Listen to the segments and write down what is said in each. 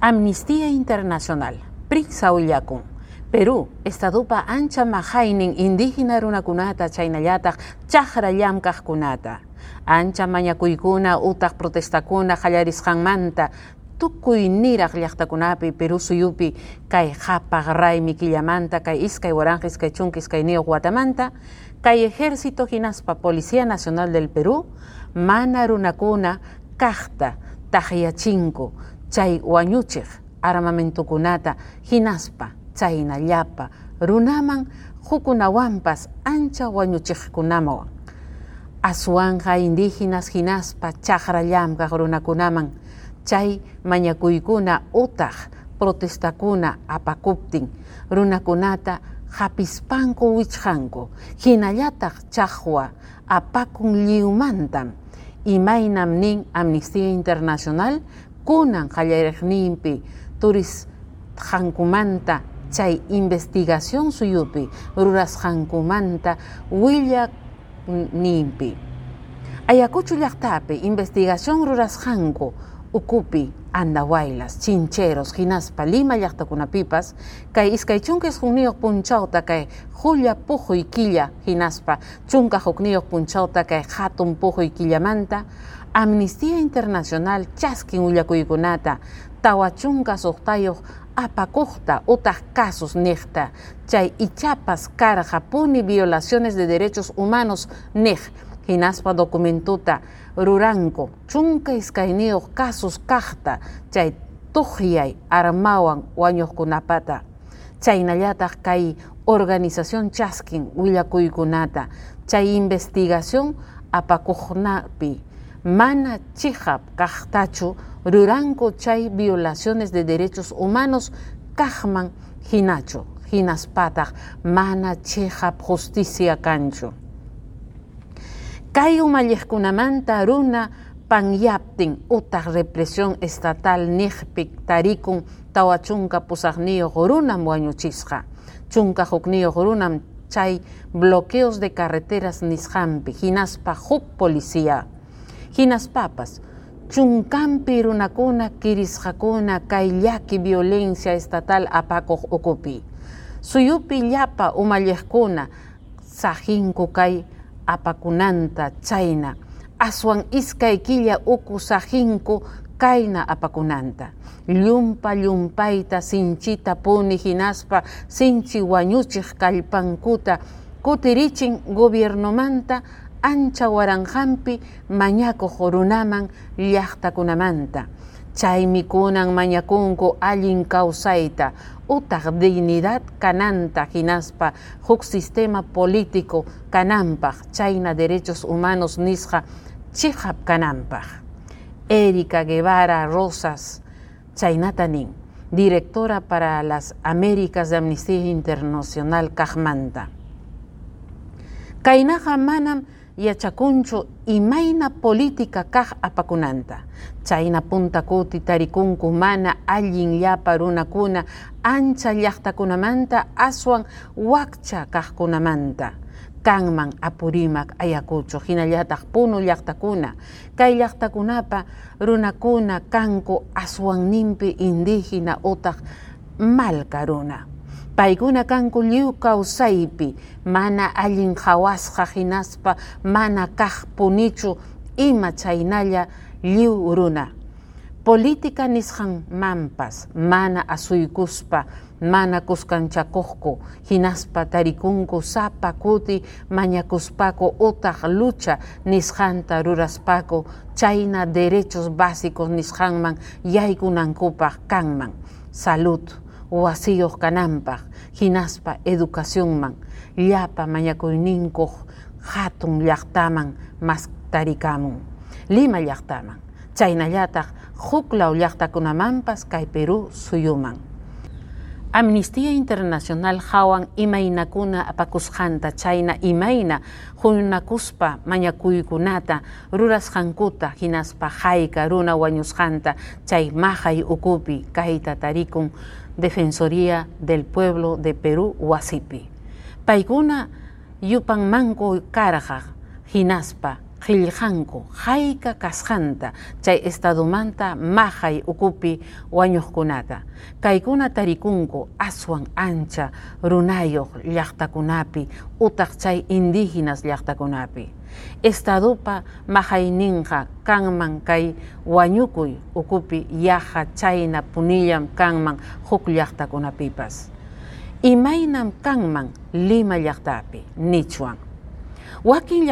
Amnistía Internacional, Priksa Ullakun, Perú, estadupa ancha mahainin indígena runakunata chaynallataq chaqra kunata. Ancha mañakuykuna utaq protestakuna qallarisqanmanta tukuy niraq llaqtakunapi Perú suyupi kay qhapaq raymi killamanta kay iskay waranqis kay chunkis kay niyuq watamanta kay ejército hinaspa Policía Nacional del Perú mana runakuna kaqta tahyachinku chay wañuchiq armamentukunata hinaspa chayna llapa runaman hukunawanpas ancha wañuchiqkunaman aswanja indígenas hinaspa chaqra llamkaq runakunaman. Chay mañakuykuna utaq protestakuna apakuptin. Runakunata hapispanku wichqanku hinallataq chaqwa apakun lliwmantam imaynam nin Amnistía Internacional kunan qallarikninpi turis hankumanta chay investigación suyupi rurasqankumanta willak nimpi. Ayakuchu llaqtapi investigación rurasqanku ukupi andawailas, chincheros, hinaspa, lima llaqtakunapipas, kay iskay chunkis juniyuq punchawta kay julia pujuy killa hinaspa, chunka hukniyuq punchawta kay hatun pujuy killamanta, Amnistía Internacional chaskin willakuykunata, tawa chunka suqtayuq apakuqta utaq casos niqta, chay ichapas karqa puni violaciones de derechos humanos niq, hinaspa documentuta ruranko chunka iskayniyuq casos kaqta chay tuqyay armawan wañuqkunapata chaynallataq kay organización chaskin willakuykunata chay investigación apakuqnapi mana chihap kaqtachu ruranko chay violaciones de derechos humanos kaqman hinachu hinaspataq mana chihap justicia kanchu. Kay umalliqkunamanta runa panyaptin utaq represión estatal niqpik tarikun tawa chunka pusaqniyuq runam wañuchisqa chunka hukniyuq runam chay bloqueos de carreteras nisqanpi hinaspa huk policía hinaspapas chunkampi runakuna kirisqakuna kay llaki violencia estatal apakuq ukupi suyupi llapa umalliqkuna sajinku kay apakunanta chayna aswan iskay killa uku sajinku kayna apakunanta llumpa llumpayta sinchita puni hinaspa sinchi wañuchiq kallpankuta kutirichin gobiernomanta ancha waranqanpi mañakuq runaman llaqtakunamanta chaymi kunan mañakunku allin kawsayta utaq dignidad kananta hinaspa huk sistema político kananpaq chayna derechos humanos nisqa chihap kananpaq Erika Guevara Rosas chaynata nin directora para las Américas de Amnistía Internacional kaqmanta kaynaqa manam yachakunchu imayna política kaq apakunanta. Chayna punta kuti tarikunku mana allin llapa runakuna ancha llaqtakunamanta aswan wakcha kaqkunamanta kanman apurimak ayakuchu hinallataq punu llaqtakuna kay llaqtakunapa runakuna kanku aswanninpi indígena utaq malka runa paykuna kanku kawsaypi mana allin hawasqa mana kaq punichu ima chaynalla lliw runa. Política mampas mana asuykuspa mana kuskanchakuqku hinaspa tarikunku sapa kuti mañakuspaku utaq lucha nisqanta ruraspaku chayna derechos básicos nisqanman yaykunankupaq kanman. Salud wasiyuq kananpaq hinaspa educacionman llapa mañakuyninkuq hatun llaqtaman mas tarikamun lima llaqtaman chaynallataq huk law llaqtakunamanpas kay Perú suyuman. Amnistía Internacional hawan imaynakuna apakusqanta chayna imayna hunakuspa mañakuykunata rurasqankuta hinaspa hayka runa wañusqanta chay mahay ukupi kayta tarikun Defensoría del Pueblo de Perú, Huasipi. Paikuna yupan manco carja, hinaspa, qillqanku hayka kasqanta chay estadumanta mahay ukupi wañuqkunata kaykuna tarikunku aswan ancha runayoq llaqtakunapi utaq chay indígenas llaqtakunapi. Estadupa mahayninqa kanman kay wañukuy ukupi yaha chayna punillam kanman huk llaqtakunapipas. Imaynam kanman lima llaqtapi nichwan wakin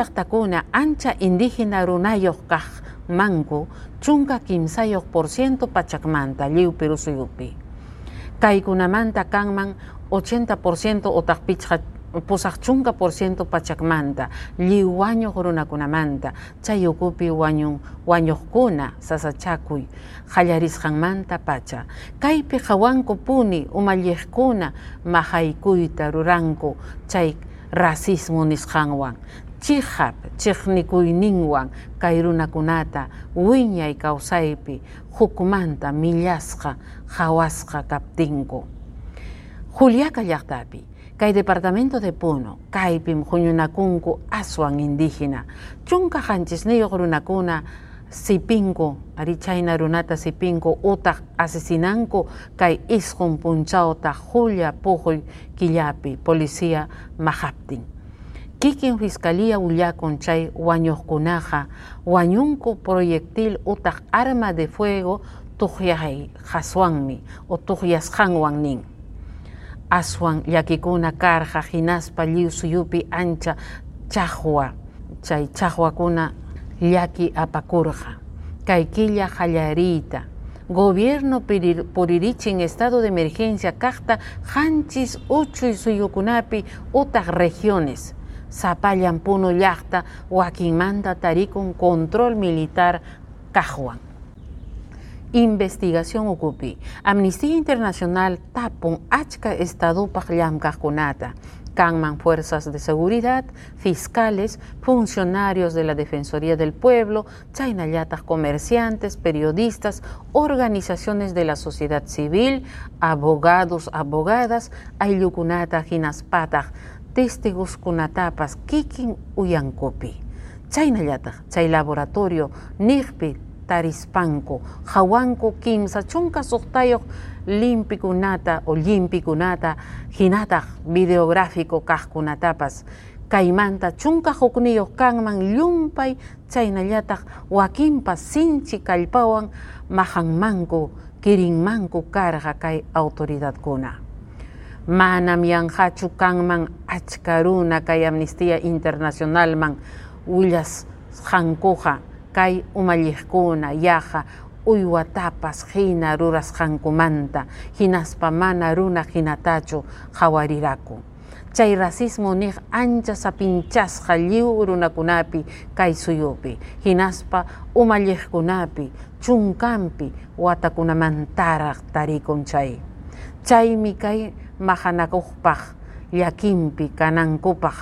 ancha indígena runayoq kaq manku chunka kimsayoq por ciento pachakmanta lliw Perú suyupi. Kaykunamanta kanman 80% otaq pichqa pusaq chunka por ciento pachakmanta lliw wañuq runakunamanta chay ukupi wañun wañuqkuna sasachakuy pacha kaypi hawanku puni umalliqkuna mahaykuyta ruranku chay racismo nisqanwan. Chihap chiqnikuyninwan kay runakunata wiñay kawsaypi hukmanta millasqa hawasqa kaptinku. Juliaca llaqtapi kay departamento de Puno kaypim huñunakunku aswan indígena. Chunka hanchisniyuq runakuna sipinku ari chayna runata sipinku utaq asesinanku kay isqun punchawta Julia pujuy killapi policía mahaptin kikin fiscalía willakun chay wañuqkunaqa wañunku proyectil utaq arma de fuego tuqyay haswanmi o tuqyasqanwan nin aswan llakikuna karqa hinaspa lliw suyupi ancha chaqwa chay chaqwakuna llaki apakurqa kay killa qallariyta gobierno puririchin estado de emergencia kaqta qanchis uchuy suyukunapi utaq regiones sapallan puno llaqta wakinmanta tarikun control militar kaqwan investigación ocupi. Amnistía Internacional tapun achka estadupaq llamkaqkunata. Kanman fuerzas de seguridad, fiscales, funcionarios de la Defensoría del Pueblo, chainayatas comerciantes, periodistas, organizaciones de la sociedad civil, abogados, abogadas, ayukunata hinaspataq, testigos kunatapas, kikin uyankupi. Chainayataj, chay laboratorio, nirpi, tarispanku hawanku kimsa chunka suqtayuq limpikunata o limpikunata hinataq videográfico kaqkunatapas kaymanta chunka hukniyuq kanman llumpay chaynallataq wakinpas sinchi kallpawan mahanmanku kirinmanku karqa kay autoridadkuna manam yanqachu kanman achka runa kay amnistía internacionalman willas hankuqa kay umalliqkuna yaqa uywatapas hina rurasqankumanta hinaspa mana runa hinatachu hawariraku chay racismo niq ancha sapinchasqa lliw runakunapi kay suyupi hinaspa umalliqkunapi chunkanpi watakunamantaraq tarikun chay. Chaymi kay mahanakuqpaq llakinpi kanankupaq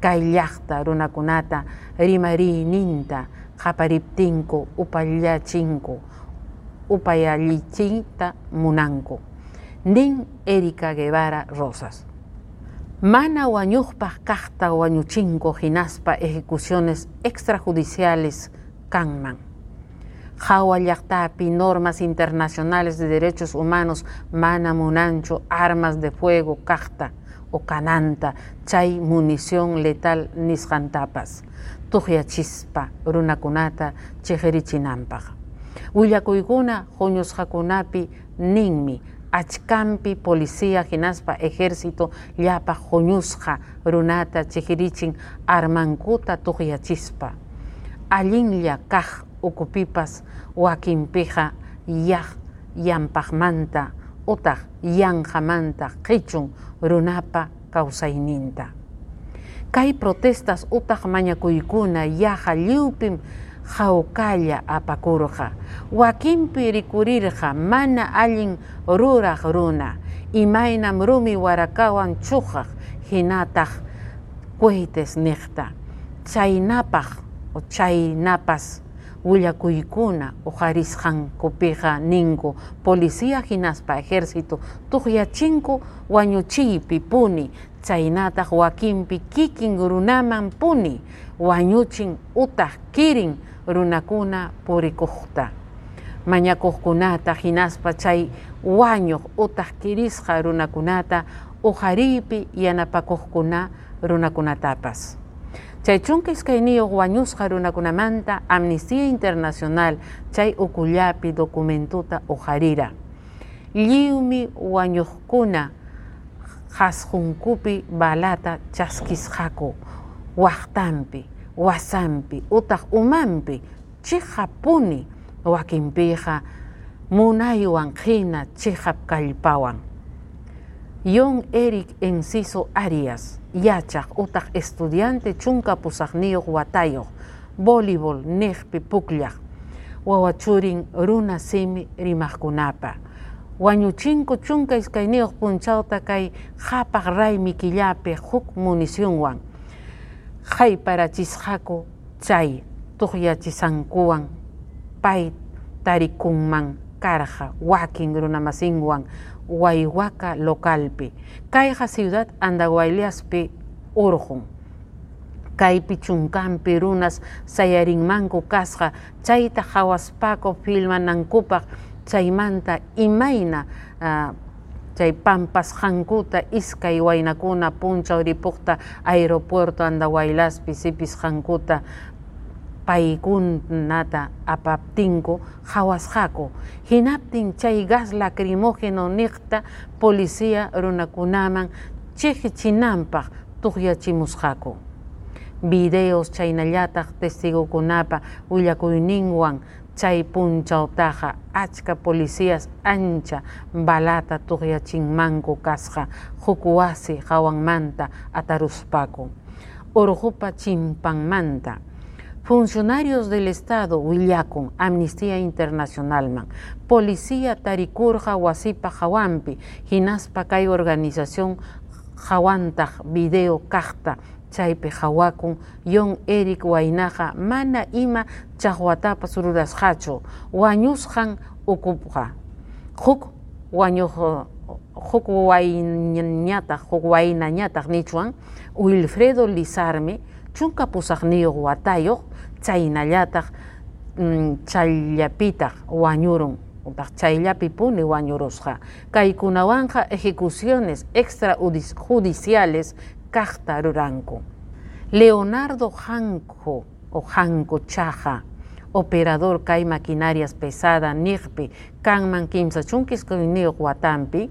kay llaqta runakunata rimariyninta qapariptinku upallachinku upayallichiyta munanku nin Erika Guevara Rosas. Mana wañuqpaq kaqta wañuchinku hinaspa ejecuciones extrajudiciales kanman. Hawa llaqtapi normas internacionales de derechos humanos mana munanchu armas de fuego kaqta o kananta chay munición letal nisqantapas tuqyachispa runakunata chiqirichinanpaq willakuykuna huñusqakunapi ninmi. Achkampi policía hinaspa ejército llapa huñusqa runata chiqirichin armankuta tuqyachispa allinlla kaq ukupipas wakinpiqa yaq yanpaqmanta utaq yanqamanta qichun runapa kawsayninta kay protestas utaq mañakuykuna yaqa lliwpim hawkalla apakurqa wakinpi rikurirqa mana allin ruraq runa. Imaynam rumi warakawan chuqaq hinataq cuites niqta chaynapaq o chaynapas willakuykuna uharisqankupiqa ninku policía hinaspa ejército tuqyachinku wañuchiypi puni chaynataq wakinpi kikin runaman puni wañuchin utaq kirin runakuna purikuqta mañakuqkunata hinaspa chay wañuq utaq kirisqa runakunata ujariypi yanapakuqkuna runakunatapas. Chay chunka iskayniyuq runakunamanta amnistía internacional chay ukullapi documentuta ujarira lliwmi wañuqkuna hasqunkupi balata chaskisqaku waqtanpi wasampi utaq umanpi chiqapuni wakinpiqa munaywan qhina chiqap kallpawan Yon Eric Enciso Arias yachaq utaq estudiante chunka pusaqniyuq watayuq voleibol niqpi pukllaq wawachurin runa simi rimaqkunapa wañuchinku chunka iskayniyuq punchawta kay qhapaq raymi killapi huk municionwan. Hayparachisqaku chay tuqyachisankuwan. Pay tarikunman karqa wakin runamasinwan waywaka localpi. Kayqa ciudad andahuayliaspi urqun kaypi chunkanpi runas sayarinmanku kasqa chayta hawaspako filmanankupaq chaymanta imayna uh, chay pampas hankuta iskay waynakuna punchaw ripuqta aeropuerto Andahuaylaspi sipis hankuta paykunata apaptinku hawasqaku hinaptin chay gas lacrimógeno niqta policía runakunaman chihichinanpaq tuqyachimusqaku videos chaynallataq testigukunapa willakuyninwan chay punchawtaqa achka policías ancha balata tuqyachinmanku kasqa huk wasi hawanmanta ataruspaku. Urqupa chimpanmanta funcionarios del Estado willakun Amnistía Internacionalman policía tarikurqa wasipa hawampi hinaspa kay organización hawantaq video kaqta chaypi hawakun yon Eric Waynaqa mana ima chaqwatapas rurasqachu wañusqan ukupqa huk wañuq huk waynañataq huk waynañataq nichuan Wilfredo Lizarme chunka pusaqniyuq watayuq chaynallataq mm, chayllapitaq wañurun utaq chayllapi puni wañurusqa ejecuciones extrajudiciales kaqta ruranku. Leonardo Janco o Janco Chaja operador kay maquinarias pesada niqpi kanman kimsa chunkiskuyniyuq watanpi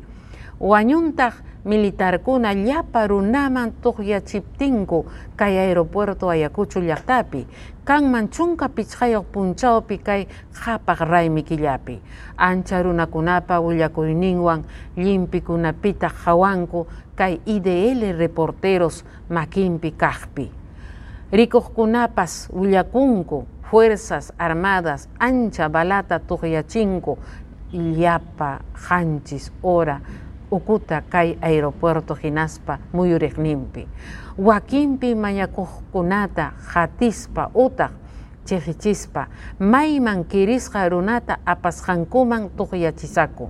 wañuntaq militarkuna llapa runaman tuqyachiptinku kay aeropuerto Ayacucho llaqtapi kanman chunka pichqayuq punchawpi kay qhapaq raymi killapi ancha runakunapa willakuyninwan llimpikunapitaq hawanku kay IDL reporteros makinpi kaqpi rikuqkunapas willakunku fuerzas armadas ancha balata tuqyachinku llapa hanchis ora ukuta kay aeropuerto hinaspa muyuriqninpi wakinpi mañakuqkunata hatispa utaq chihichispa mayman kirisqa runata apasqankuman tuqyachisaku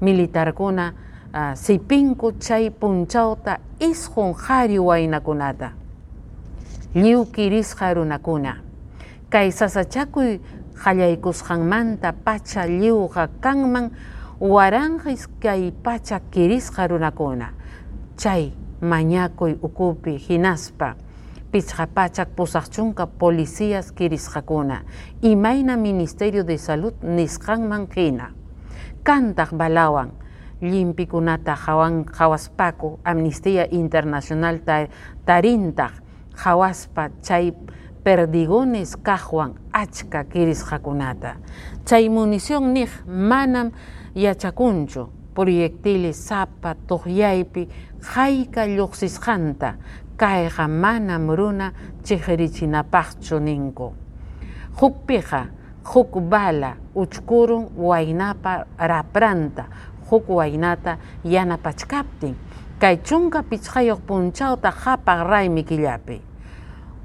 militarkuna uh, sipinku chay punchawta isqun qhari waynakunata lliw kirisqa runakuna kay sasachakuy qallaykusqanmanta pacha lliwqa kanman waranqis kay pacha kirisqa runakuna chay mañakuy ukupi hinaspa pichqa pachak pusaq chunka policías kirisqakuna imayna ministerio de salud nisqanman hina kantaq balawan llimpikunata hawan hawaspaku amnistía internacional tarintaq hawaspa chay perdigones kaqwan achka kirisqakunata chay munición nih manam yachakunchu proyectiles sapa tuqyaypi hayka lluqsisqanta kayqa manam runa chiqrichinapaqchu ninku. Hukpiqa huk bala uchkurun waynapa rapranta huk waynata yanapachkaptin kay chunka pichqayuq punchawta qhapaq raymi killapi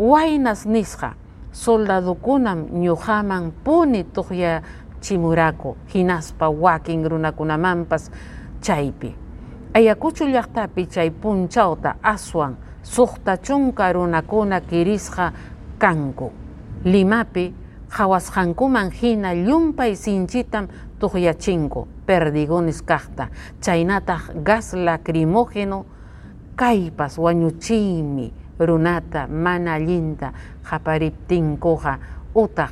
waynas nisqa soldadukunam ñuqaman puni tuqya chimuraku hinaspa wakin runakunamanpas chaypi Ayacucho llaqtapi chay punchawta aswan suqta chunka runakuna kirisqa kanku. Limapi qhawasqankuman hina llumpay sinchitam tuqyachinku perdigones kaqta chaynataq gas lacrimógeno kaypas wañuchiymi runata mana allinta qapariptinkuqa utaq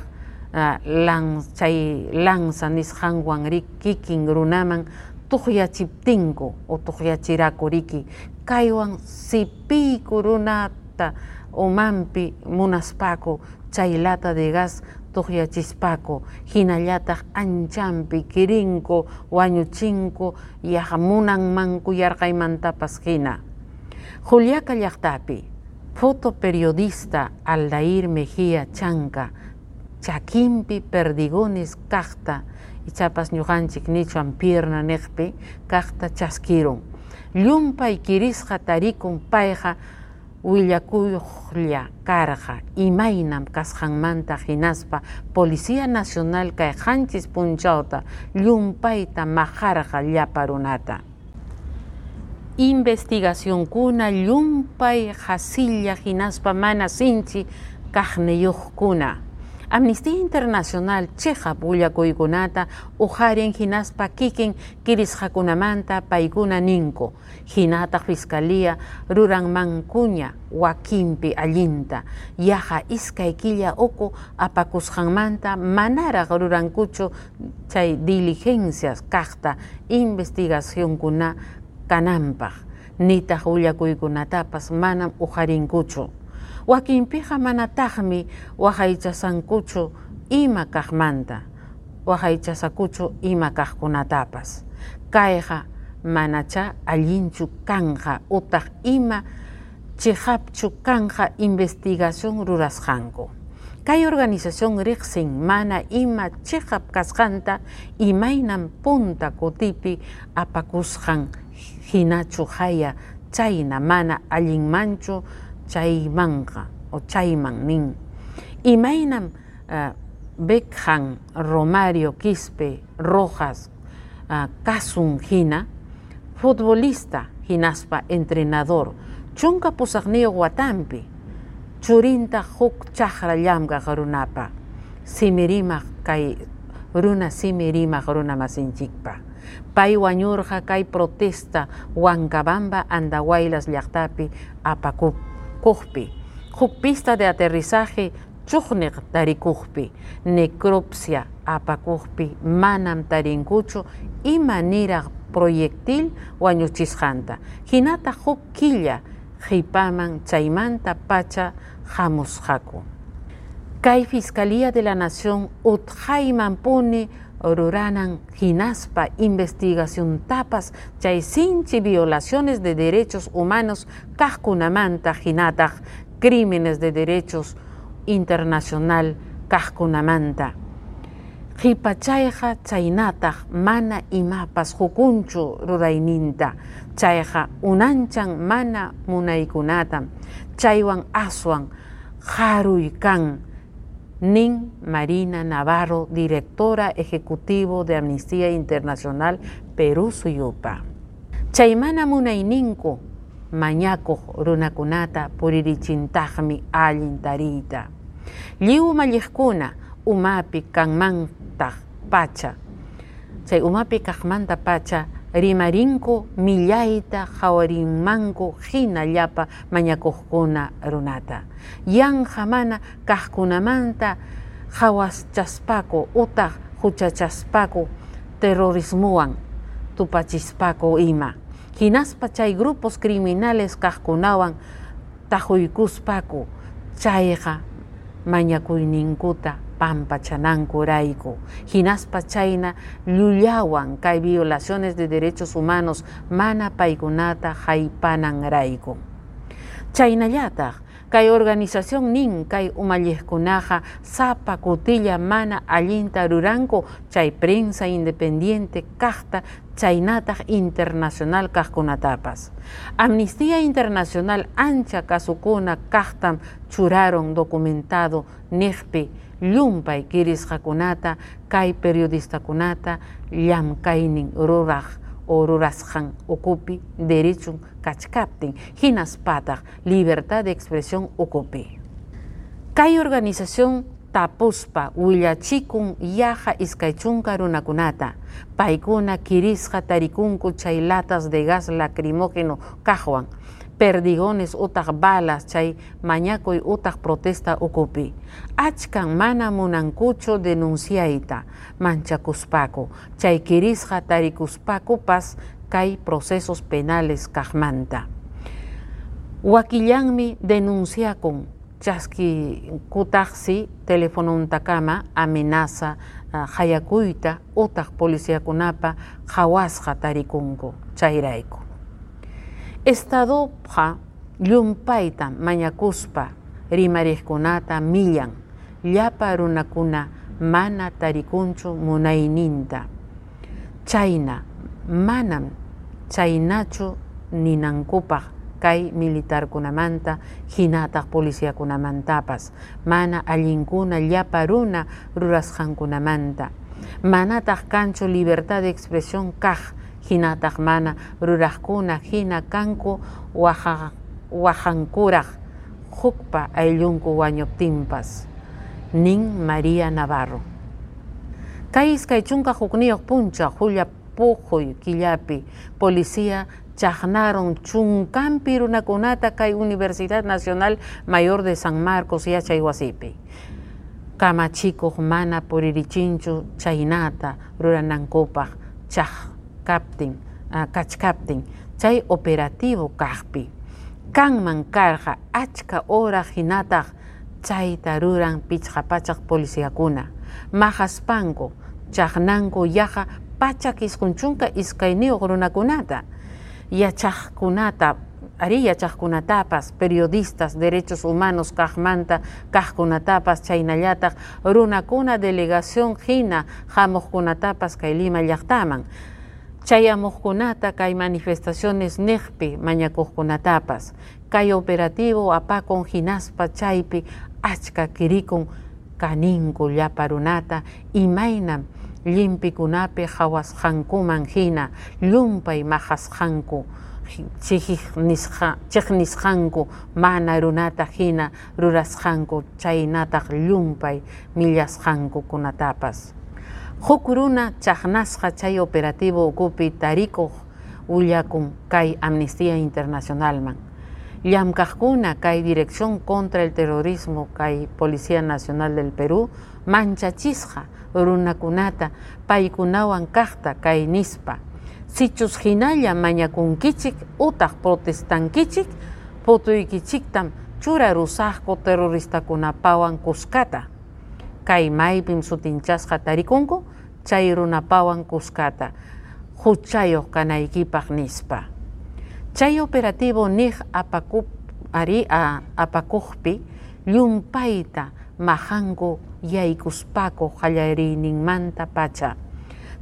lan, chay lanza nisqanwan kikin runaman tuqyachiptinku o tuqyachirakuriki kaywan sipiyku runata umanpi munaspaku chay lata de gas tuqyachispaku hinallataq anchampi kirinku wañuchinku yaqa munanmanku yarqaymantapas hina. Juliaca llaqtapi fotoperiodista Aldair Mejía Chanca chaquimpi perdigones kaqta ichapas ñuqanchik nichuan pierna niqpi kaqta chaskirun llumpay kirisqa tarikun payqa willakuyuqlla karqa imaynam kasqanmanta hinaspa Policía Nacional kay qanchis punchawta llumpayta maqarqa llapa runata investigación. Kuna llumpay hasilla hinaspa mana sinchi kaqniyuqkuna Amnistía Internacional cheja pullakuykunata uharin hinaspa kikin kirisqakunamanta paykuna ninku hinata Fiscalía ruranmankuña wakinpi allinta. Yaja iskay killa uku apakusqanmanta manaraq rurankuchu chay diligencias kaqta investigacionkuna kananpaq nitaq willakuykunatapas manam uharinkuchu wakinpiqa manataqmi waqaychasankuchu ima kaqmanta waqaychasakuchu ima kaqkunatapas kayqa manacha allinchu kanja utaq ima chihapchu kanja investigación rurasqanku. Kay organización riqsin mana ima chihap kasqanta imaynan punta kutipi apakusqan hinachu haya chayna mana allinmanchu chaymanqa o chayman nin imaynam uh, Beckham, Romario, Quispe, Rojas, uh, Kasun hina, futbolista hinaspa entrenador, chunka pusaqniyo watampi, churinta huk chaqra llamqa qarunapa, simirimaq kay runa simirimaq runa masinchikpa. Pay wañurqa kay protesta Huancabamba Andahuaylas llaqtapi apakup kuhpi. Huk pista de aterrizaje chuqniq tarikuqpi, necropsia apakuqpi manam tarinkuchu ima niraq proyectil wañuchisqanta. Hinata huk killa qipaman chaymanta pacha hamusqaku. Kay Fiscalía de la Nación utqayman puni ruranan hinaspa investigación tapas chay sinchi violaciones de derechos humanos kajkunamanta hinataq crímenes de derechos internacional kajkunamanta qhipachayqa chaynataq mana imapas hukunchu rurayninta chayqa unanchan mana munaykunata. Chaywan aswan haruy kan Nin Marina Navarro, directora ejecutivo de Amnistía Internacional Perú Suyupa. Chaymana munayninku mañakuq runakunata puririchintajmi allintarita. Lliw malliqkuna umapi kanmanta pacha. Chay umapi kaqmanta pacha rimarinku millayta hawarinmanku hina llapa mañakuqkuna runata. Yanja mana kaqkunamanta hawaschaspaku utaq huchachaspaku terrorismuwan tupachispaku ima. Hinaspa chay grupos criminales kaqkunawan tahuykuspaku chayqa mañakuyninkuta pampachanankurayku hinaspa chayna llullawan kay violaciones de derechos humanos mana paykunata haypananrayku chaynallataq kay organización nin kay umalliqkunaqa sapa kutilla mana allinta ruranku chay prensa independiente kaqta chaynataq internacional kaqkunatapas Amnistía Internacional ancha kasukuna kaqtam churaron documentado niqpi llumpay kirisqakunata kay periodistakunata llamkaynin ruraq o rurasjan ocupi derecho kachkaptin, hinas patag libertad de expresión ocupi. Kay organización tapuspa willachikun yaja iskaychunka runakunata paikuna kirisqa tarikunku chay latas de gas lacrimógeno kajwan perdigones utak balas chay mañakuy utak protesta ukupi achkan mana munankuchu denunciaita manchakuspako chay kirisqa pas kay procesos penales kajmanta. Wakillanmi denunciakun chaski kutaksi telefonuntakama amenaza hayakuyta utaq policiakunapa qhawasqa tarikunku chayrayku estadopqa llumpayta mañakuspa rimariqkunata millan llapa runakuna mana tarikunchu munayninta chayna manam chaynachu ninankupaq kay kunamanta hinataq kunamanta,pas. Mana allinkuna llapa runa rurasqankunamanta manataq kanchu libertad de expresión kaq hinataq mana ruraqkuna hina kanku wajankuraq hukpa ayllunku wañuptinpas nin María Navarro kay iskay chunka hukniyuq puncha Julia pujuy killapi policía chajnaron chunkampi runakunata kay Universidad Nacional Mayor de San Marcos yachay wasipi. Kamachikuq mana puririchinchu chaynata ruranankupaq chaj kaptin, uh, kachkaptin, chay operativo kaqpi. Kanman karqa achka hora hinataq chayta ruran pichqapachaq policíakuna. Majaspanku, chaqnanku yaqa pachak iskunchunka iskayniyuq runakunata yachaqkunata ari yachaqkunatapas periodistas derechos humanos kaqmanta kaqkunatapas chaynallataq runakuna delegación hina hamuqkunatapas kay Lima llaqtaman chayamuqkunata kay manifestaciones niqpi mañakuqkunatapas kay operativo apakun hinaspa chaypi achka kirikun kaninku llapa runata imaynam llimpikunapi hawasqankuman hina llumpay mahasqanku chiqnisqanku mana runata hina rurasqanku chaynataq llumpay millasqanku kunatapas huk runa chaqnasqa chay operativo ukupi tarikuq willakun kay amnistía internacionalman. Llamkaqkuna kay dirección contra el terrorismo kay policía nacional del perú manchachisqa runakunata paykunawan kaqta kay nispa. Sichus hinalla mañakunkichik utaq protestankichik putuykichiktam churarusaqku terroristakunapawan kuskata. Kay maypim sutinchasqa tarikunku chay runapawan kuskata huchayoq kanaykipaq nispa. Chay operativo nih apakup ari a apakuqpi llumpayta mahanku yaykuspako manta pacha.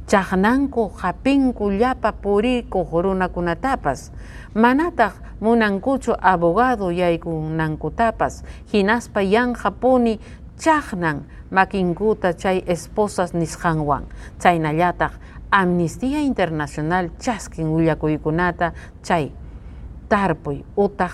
Chaqnanku hapinku llapa purikuq runakunatapas. Manataq munankuchu abogado yaykunankutapas hinaspa yanja puni chaqnan makinkuta chay esposas nisqanwan chaynallataq amnistía internacional chaskin willakuykunata chay tarpuy utaq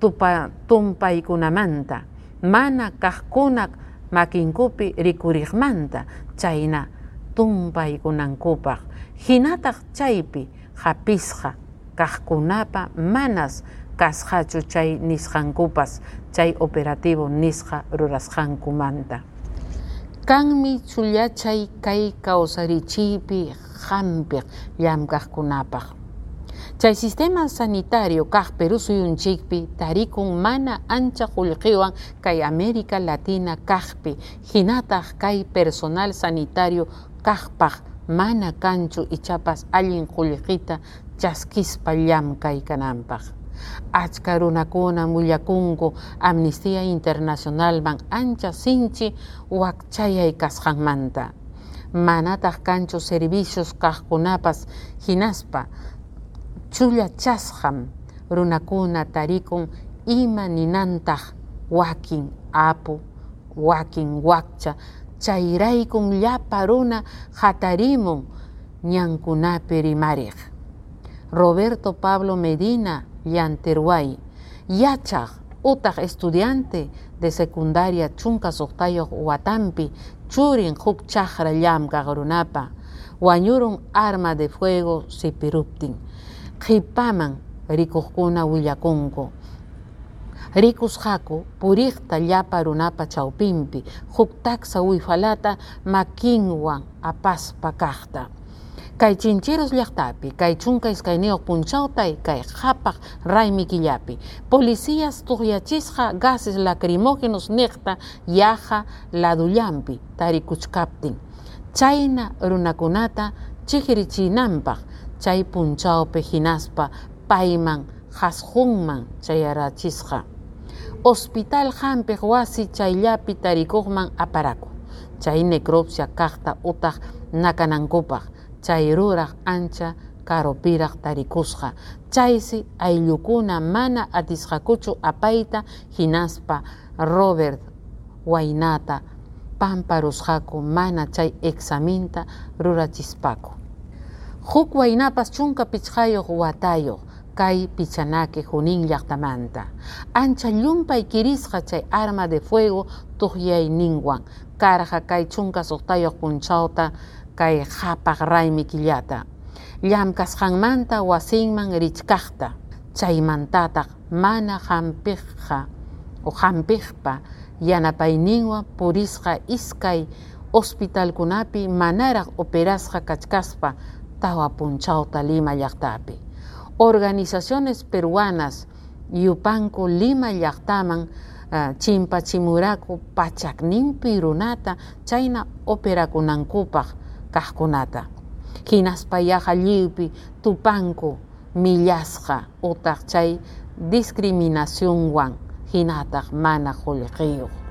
tupa tumpaykunamanta. Mana kaqkunak makinkupi rikuriqmanta chayna tumpaykunankupaq. Hinataq chaypi hapisqa kaqkunapa manas kasqachu chay nisqankupas chay operativo nisqa rurasqankumanta kanmi chullachay kay kawsarichiypi hampiq llamkaqkunapaq Chay sistema sanitario kaq Perú suyunchikpi tarikun mana ancha qullqiwan kay América Latina kaqpi hinataq kay personal sanitario kaqpaq mana kanchu ichapas allin qullqita chaskispa llamkay kananpaq achka runakuna mullakunku Amnistía Internacionalman ancha sinchi wakchayay kasqanmanta manataq kanchu servicios kaqkunapas hinaspa chulla chasham runakuna tarikun ima ninantaq wakin apu wakin wakcha chayraykun llapa runa. Roberto Pablo Medina llanterway yachaq utaq estudiante de secundaria chunka suqtayuq watampi churin huk chaqra llamkaq runapa wañurun arma de fuego sipiruptin qhipaman rikuqkuna willakunku rikusqaku puriqta llapa runapa chawpinpi huk taksa wifalata makinwan apaspa kaqta kay chincheros llaqtapi kay chunka iskayniyuq punchawtay kay qhapaq raymi killapi policías tuqyachisqa gases lacrimógenos niqta yaqa ladullampi tarikuchkaptin. Chayna runakunata chiqrichinanpaq chay punchawpi hinaspa payman hasqunman chayarachisqa hospital hampiq wasi chayllapi tarikuqman aparaku. Chay necropsia kaqta utaq nakanankupaq chay ruraq ancha karopiraq tarikusqa. Chaysi ayllukuna mana atisqakuchu apayta hinaspa Robert waynata pamparusqaku mana chay examinta rurachispaku. Huk waynapas chunka pichqayuq watayuq kay pichanaki junin llaqtamanta. Ancha llumpay kirisqa chay arma de fuego tuqyayninwan karqa kay chunka suqtayuq punchawta kay raymi killata llamkasqanmanta wasinman richkaqta. Chaymantataq mana hampiqqa o hampiqpa yanapayninwan purisqa iskay hospitalkunapi manaraq operasqa kachkaspa tawa punchawta Lima llaqtapi. Organizaciones peruanas yupanku Lima llaqtaman uh, chimpachimuraku pachakninpi runata chayna operakunankupaq kaqkunata hinaspa yaqa lliwpi tupanku millasqa utaq chay discriminacionwan hinataq mana qullqiyuq